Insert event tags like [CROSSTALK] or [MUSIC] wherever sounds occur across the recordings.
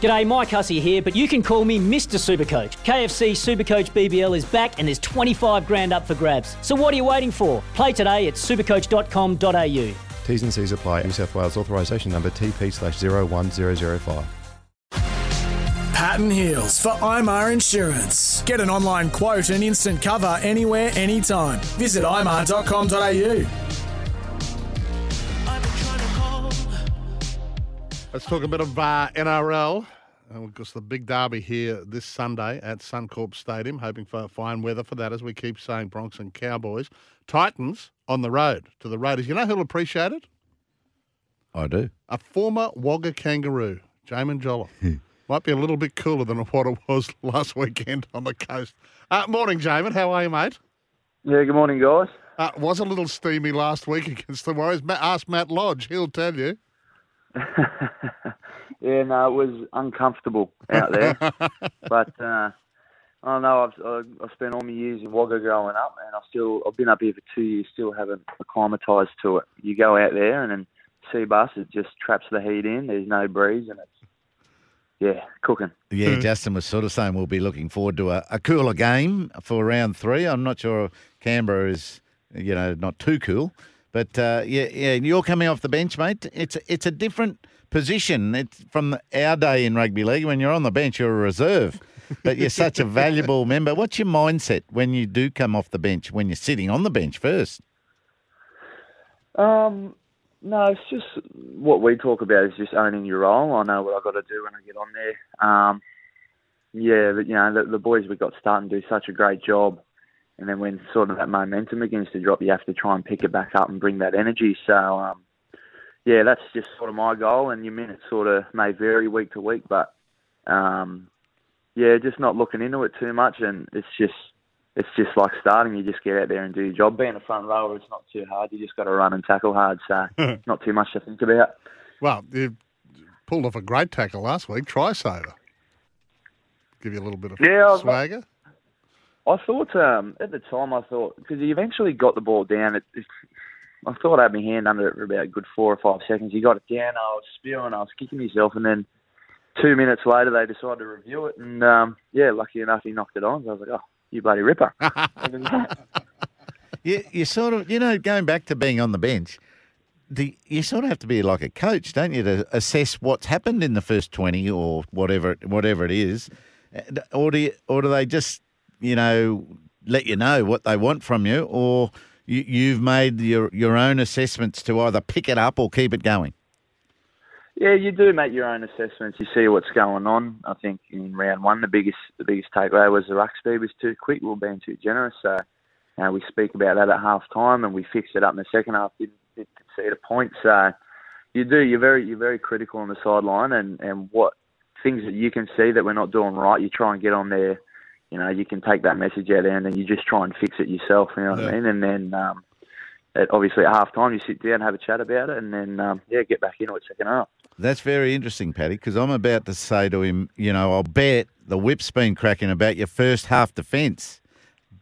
G'day, Mike Hussey here, but you can call me Mr. Supercoach. KFC Supercoach BBL is back and there's 25 grand up for grabs. So what are you waiting for? Play today at supercoach.com.au. T's and C's apply. New South Wales authorisation number TP slash 01005. Patton Heels for IMAR Insurance. Get an online quote and instant cover anywhere, anytime. Visit imar.com.au. Let's talk a bit of uh, NRL. Uh, of course, the big derby here this Sunday at Suncorp Stadium. Hoping for fine weather for that, as we keep saying, Broncos and Cowboys. Titans on the road to the Raiders. You know who'll appreciate it? I do. A former Wagga Kangaroo, Jaimin Jolliffe. [LAUGHS] Might be a little bit cooler than what it was [LAUGHS] last weekend on the coast. Uh, morning, Jaimin. How are you, mate? Yeah, good morning, guys. Uh, was a little steamy last week [LAUGHS] against the Warriors. Ma- ask Matt Lodge; he'll tell you. [LAUGHS] yeah, no, it was uncomfortable out there. [LAUGHS] but uh, I don't know. I've I- spent all my years in Wagga growing up, and I still I've been up here for two years, still haven't acclimatised to it. You go out there, and then Cbus it just traps the heat in. There's no breeze, and it's yeah, cooking. Yeah, Justin was sort of saying we'll be looking forward to a, a cooler game for round three. I'm not sure Canberra is, you know, not too cool, but uh, yeah, yeah. You're coming off the bench, mate. It's it's a different position. It's from our day in rugby league. When you're on the bench, you're a reserve, but you're such a [LAUGHS] valuable member. What's your mindset when you do come off the bench? When you're sitting on the bench first? Um, no, it's just what we talk about is just owning your role. I know what I've got to do when I get on there. Um, yeah, but you know the, the boys we got starting do such a great job, and then when sort of that momentum begins to drop, you have to try and pick it back up and bring that energy. So um, yeah, that's just sort of my goal. And your minutes sort of may vary week to week, but um, yeah, just not looking into it too much, and it's just it's just like starting. You just get out there and do your job. Being a front rower, it's not too hard. You just got to run and tackle hard, so [LAUGHS] not too much to think about. Well, you pulled off a great tackle last week. Try saver. Give you a little bit of Yeah, swagger. I thought um, at the time, I thought because he eventually got the ball down. It, it, I thought I had my hand under it for about a good four or five seconds. He got it down. I was spewing. I was kicking myself, and then two minutes later, they decided to review it, and um, yeah, lucky enough, he knocked it on. So I was like, oh, you bloody ripper. [LAUGHS] You, you sort of, you know, going back to being on the bench, the, you sort of have to be like a coach, don't you, to assess what's happened in the first twenty or whatever, whatever it is, or do you, or do they just, you know, let you know what they want from you, or you, you've made your your own assessments to either pick it up or keep it going. Yeah, you do make your own assessments. You see what's going on. I think in round one, the biggest the biggest takeaway was the ruck speed was too quick. We were being too generous. So uh, we speak about that at half time, and we fixed it up in the second half. Didn't, didn't concede a point. So you do. You're very you're very critical on the sideline, and and what things that you can see that we're not doing right, you try and get on there. You know, you can take that message out there, and then you just try and fix it yourself. You know what I mean? And then. Um, at, obviously, at half time, you sit down, have a chat about it, and then um, yeah, get back into it second half. That's very interesting, Paddy, because I'm about to say to him, you know, I'll bet the whip's been cracking about your first half defence,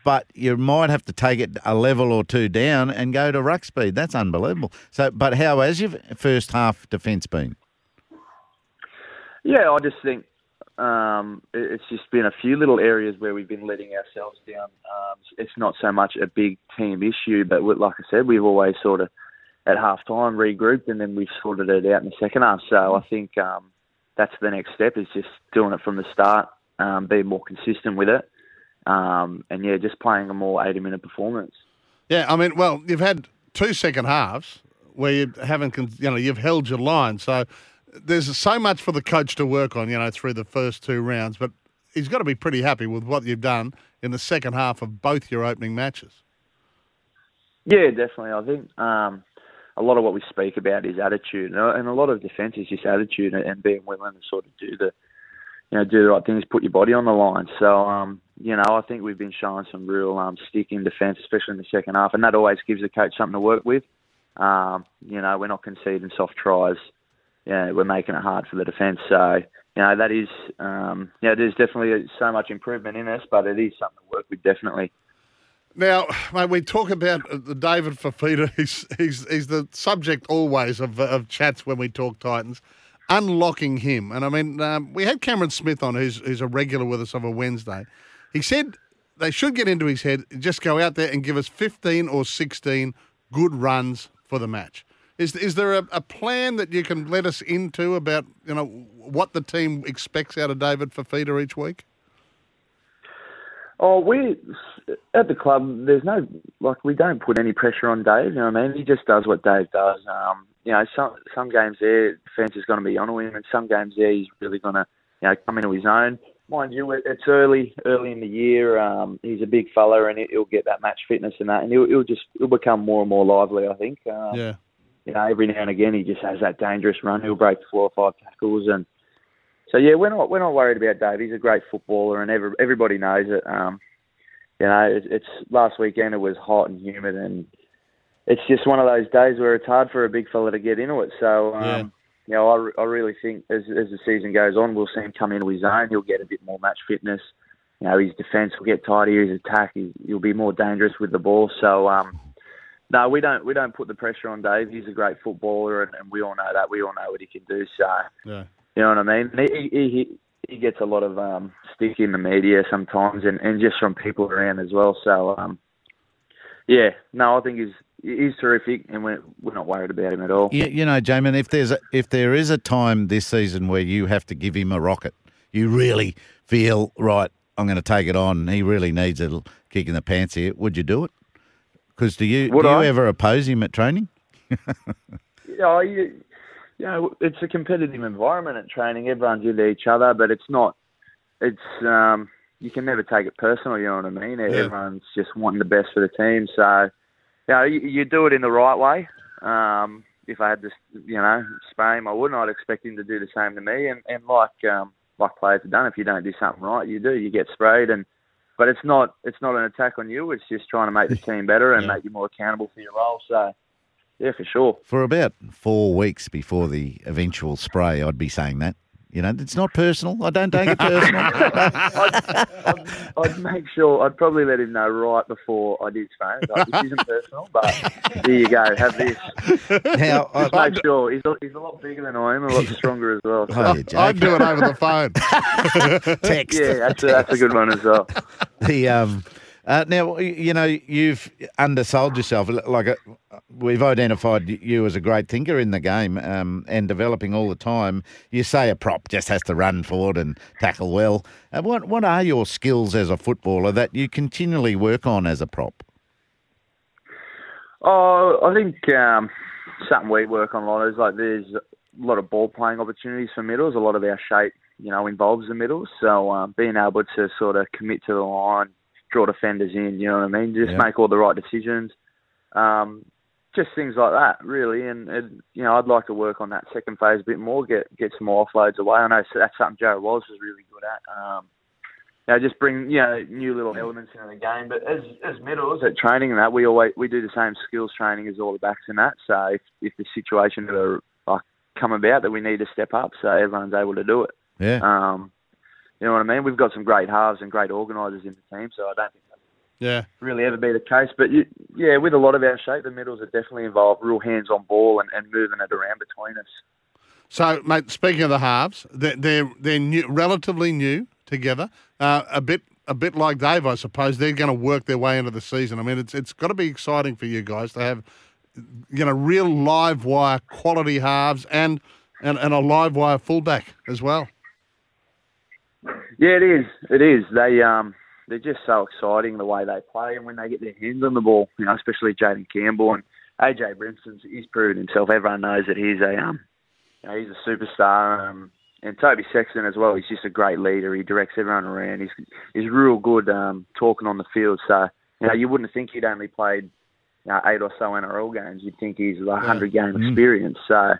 but you might have to take it a level or two down and go to ruck speed. That's unbelievable. So, but how has your first half defence been? Yeah, I just think um, it's just been a few little areas where we've been letting ourselves down. Um, it's not so much a big team issue, but like I said, we've always sort of at half time regrouped and then we've sorted it out in the second half. So I think um, that's the next step is just doing it from the start, um, being more consistent with it, um, and yeah, just playing a more 80 minute performance. Yeah, I mean, well, you've had two second halves where you haven't, you know, you've held your line. So there's so much for the coach to work on, you know, through the first two rounds. But he's got to be pretty happy with what you've done in the second half of both your opening matches. Yeah, definitely. I think um, a lot of what we speak about is attitude, and a- lot of defence is just attitude and, being willing to sort of do the you know, do the right things, put your body on the line. So, um, you know, I think we've been showing some real um, stick in defence, especially in the second half, and that always gives the coach something to work with. Um, you know, we're not conceding soft tries. Yeah, we're making it hard for the defence. So, you know, that is, um, yeah, there's definitely so much improvement in us, but it is something to work with, definitely. Now, mate, we talk about David Fifita. [LAUGHS] He's, he's, he's the subject always of, of chats when we talk Titans. Unlocking him. And I mean, um, we had Cameron Smith on, who's, who's a regular with us on a Wednesday. He said they should get into his head, just go out there and give us 15 or 16 good runs for the match. Is, is there a, a plan that you can let us into about, you know, what the team expects out of David Fifita each week? Oh, we at the club. There's no like we don't put any pressure on Dave. You know what I mean? He just does what Dave does. Um, you know, some some games there, defence is going to be on him, and some games there, he's really going to you know come into his own. Mind you, it's early early in the year. Um, he's a big fella, and he'll get that match fitness and that, and he'll, he'll just he'll become more and more lively. I think. Um, Yeah. You know, every now and again, he just has that dangerous run. He'll break four or five tackles, and so yeah, we're not we're not worried about Dave. He's a great footballer, and every, everybody knows it. Um, you know, it's, it's last weekend. It was hot and humid, and it's just one of those days where it's hard for a big fella to get into it. So, um, Yeah. you know, I, I really think as as the season goes on, we'll see him come into his own. He'll get a bit more match fitness. You know, his defence will get tighter. His attack, he, he'll be more dangerous with the ball. So, um, no, we don't we don't put the pressure on Dave. He's a great footballer, and, and we all know that. We all know what he can do. So, Yeah. you know what I mean? He, he, he, gets a lot of um, stick in the media sometimes, and, and just from people around as well. So, um, yeah, no, I think he's he's terrific, and we're we're not worried about him at all. You, you know, Jaimin, if there's a, if there is a time this season where you have to give him a rocket, you really feel right. I'm going to take it on. He really needs a little kick in the pants here. Would you do it? Because do you Would do you I? ever oppose him at training? Yeah, you, you know, it's a competitive environment at training. Everyone's into each other, but it's not. It's um, you can never take it personal. You know what I mean? Everyone's just wanting the best for the team. So, you know, you, you do it in the right way. Um, if I had to, you know, spray him, I wouldn't. I'd expect him to do the same to me. And and like um, like players have done, if you don't do something right, you do. You get sprayed. And but it's not it's not an attack on you. It's just trying to make the team better and make you more accountable for your role. So, yeah, for sure. For about four weeks before the eventual spray, I'd be saying that. You know, it's not personal. I don't take it personal. I'd, [LAUGHS] I'd, I'd make sure. I'd probably let him know right before I did spray. him. Like, this isn't personal, but here you go. Have this. now, I, Just make sure. He's a, he's a lot bigger than I am, a lot stronger as well. So, oh, yeah, I'd do it over the phone. [LAUGHS] text. yeah, that's a, that's a good one as well. the um uh, now you know you've undersold yourself like uh we've identified you as a great thinker in the game um, and developing all the time you say a prop just has to run forward and tackle well uh, what what are your skills as a footballer that you continually work on as a prop Oh, I think um, something we work on a lot is like there's a lot of ball playing opportunities for middles. A lot of our shape, you know, involves the middles. So um, being able to sort of commit to the line, draw defenders in, you know what I mean, just Yeah. make all the right decisions. Um, just things like that, really. And, and you know, I'd like to work on that second phase a bit more, get get some more offloads away. I know that's something Jarrod Wallace is really good at. Um, you know, just bring you know new little elements into the game. But as as middles at training and that, we always we do the same skills training as all the backs and that. So if if the situation ever like come about that we need to step up, so everyone's able to do it. yeah Um, you know what I mean? We've got some great halves and great organisers in the team, so I don't think Yeah. really ever be the case. But you, yeah, with a lot of our shape, the middles are definitely involved, real hands on ball and, and moving it around between us. So, mate, speaking of the halves, they're they're, they're new, relatively new together. Uh, a bit a bit like Dave, I suppose. They're going to work their way into the season. I mean, it's it's got to be exciting for you guys to have, you know, real live wire quality halves and and, and a live wire fullback as well. Yeah, it is. It is. They um they're just so exciting the way they play and when they get their hands on the ball, you know, especially Jayden Campbell and AJ Brimson's he's proven himself. Everyone knows that he's a um you know, he's a superstar. Um and Toby Sexton as well, he's just a great leader. He directs everyone around. He's he's real good um talking on the field. So, you know, you wouldn't think he'd only played you know, eight or so NRL games. You'd think he's a hundred game experience. So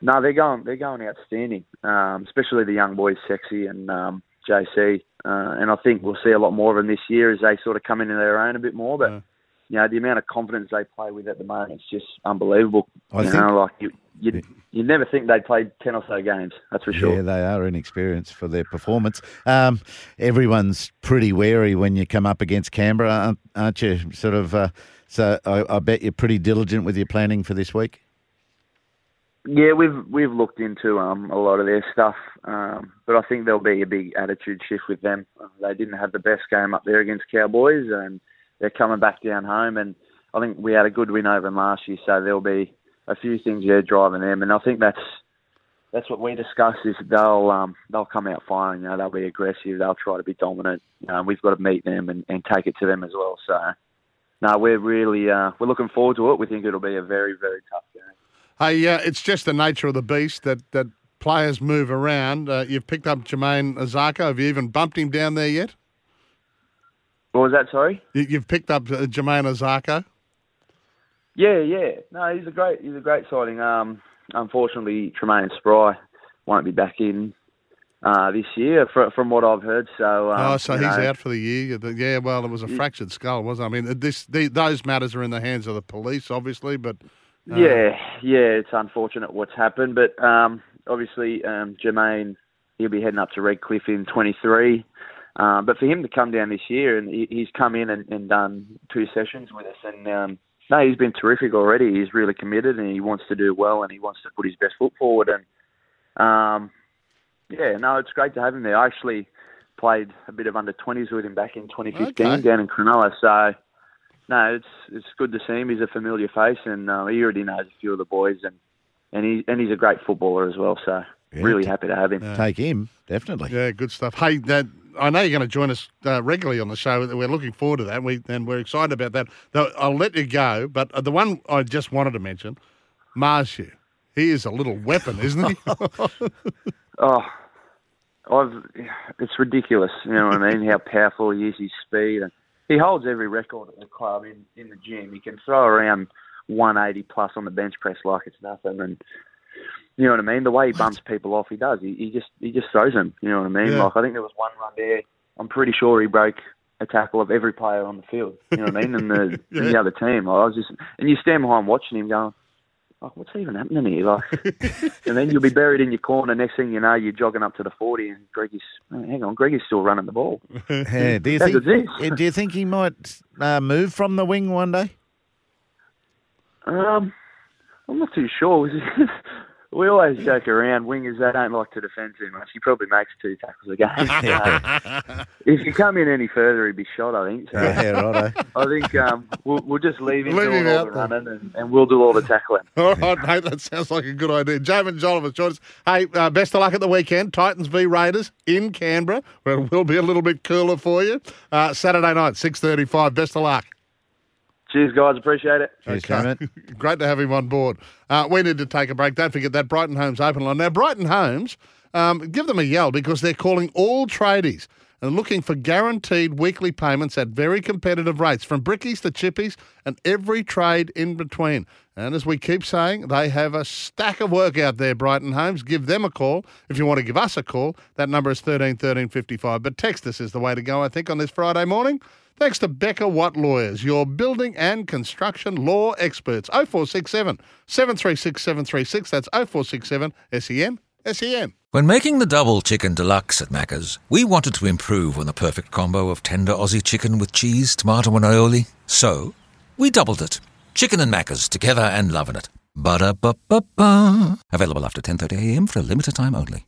No, they're going. They're going outstanding. Um, especially the young boys, sexy and um, JC. Uh, and I think we'll see a lot more of them this year as they sort of come into their own a bit more. But you know, the amount of confidence they play with at the moment, it's just unbelievable. I you think- know, like you, you, you never think they'd play ten or so games. That's for sure. Yeah, they are inexperienced for their performance. Um, everyone's pretty wary when you come up against Canberra, aren't, aren't you? Sort of. Uh, so I, I bet you're pretty diligent with your planning for this week. Yeah, we've we've looked into um, a lot of their stuff, um, but I think there'll be a big attitude shift with them. Uh, they didn't have the best game up there against Cowboys, and they're coming back down home. And I think we had a good win over them last year, so there'll be a few things there driving them. And I think that's that's what we discussed is they'll um, they'll come out firing. You know, they'll be aggressive. They'll try to be dominant. You know, we've got to meet them and, and take it to them as well. So, no, we're really uh, we're looking forward to it. We think it'll be a very very tough game. Hey, uh, it's just the nature of the beast that, that players move around. Uh, you've picked up Jamayne Isaako. Have you even bumped him down there yet? What was that? Sorry. You, you've picked up uh, Jamayne Isaako. Yeah, yeah. No, he's a great he's a great sighting. Um, unfortunately, Treymain Spry won't be back in uh, this year, fr- from what I've heard. So, um, oh, so he's know, out for the year. Yeah, well, it was a fractured skull, wasn't it? I mean, this the, those matters are in the hands of the police, obviously, but Yeah, yeah. It's unfortunate what's happened, but um, obviously, um, Jamayne he'll be heading up to Redcliffe in 23. Um, but for him to come down this year, and he, he's come in and, and done two sessions with us, and um, no, he's been terrific already. He's really committed, and he wants to do well, and he wants to put his best foot forward. And um, yeah, no, it's great to have him there. I actually played a bit of under 20s with him back in 2015 Okay. down in Cronulla, so no, it's it's good to see him. He's a familiar face, and uh, he already knows a few of the boys, and and he and he's a great footballer as well. So Yeah, really t- happy to have him. Take him, definitely. Yeah, good stuff. Hey, that, I know you're going to join us uh, regularly on the show. We're looking forward to that. We and we're excited about that. Though I'll let you go, but uh, the one I just wanted to mention, Marzhew. He is a little weapon, isn't he? [LAUGHS] [LAUGHS] Oh, I've it's ridiculous. You know what I mean? How powerful he is, his speed, and he holds every record at the club in in the gym. He can throw around 180 plus on the bench press like it's nothing, and you know what I mean. The way he bumps people off, he does. He, he just he just throws them. You know what I mean? Yeah. Like I think there was one run there. I'm pretty sure he broke a tackle of every player on the field. You know what I mean? And the, [LAUGHS] and the other team. I was just and you stand behind watching him going. Oh, what's even happening here? Like, [LAUGHS] and then you'll be buried in your corner. Next thing you know, you're jogging up to the 40, and Greggy's, oh, hang on, Greggy's still running the ball. [LAUGHS] Yeah, do you think? good's this? yeah, [LAUGHS] Do you think he might uh, move from the wing one day? Um, I'm not too sure. We always joke around, wingers, they don't like to defend too much. He probably makes two tackles a game. [LAUGHS] if you come in any further, he'd be shot, I think. So Yeah, righto. I think um, we'll, we'll just leave him Leave doing him all out the running, and, and we'll do all the tackling. [LAUGHS] All right, mate. That sounds like a good idea. Jaimin Jolliffe's joined us. Hey, uh, best of luck at the weekend. Titans v Raiders in Canberra, where it will be a little bit cooler for you. Uh, Saturday night, six thirty-five. Best of luck. Cheers, guys. Appreciate it. Cheers, Jaimin. [LAUGHS] Great to have him on board. Uh, we need to take a break. Don't forget that Brighton Homes open line. Now, Brighton Homes, um, give them a yell because they're calling all tradies and looking for guaranteed weekly payments at very competitive rates from brickies to chippies and every trade in between. And as we keep saying, they have a stack of work out there, Brighton Homes. Give them a call. If you want to give us a call, that number is 13 13 55. But text us is the way to go, I think, on this Friday morning. Thanks to Becker Watt Lawyers, your building and construction law experts. 0467 736 736. That's 0467 SEN SEN. When making the double chicken deluxe at Macca's, we wanted to improve on the perfect combo of tender Aussie chicken with cheese, tomato, and aioli. So, we doubled it. Chicken and Macca's together and loving it. Ba-da-ba-ba-ba. Available after 10.30am for a limited time only.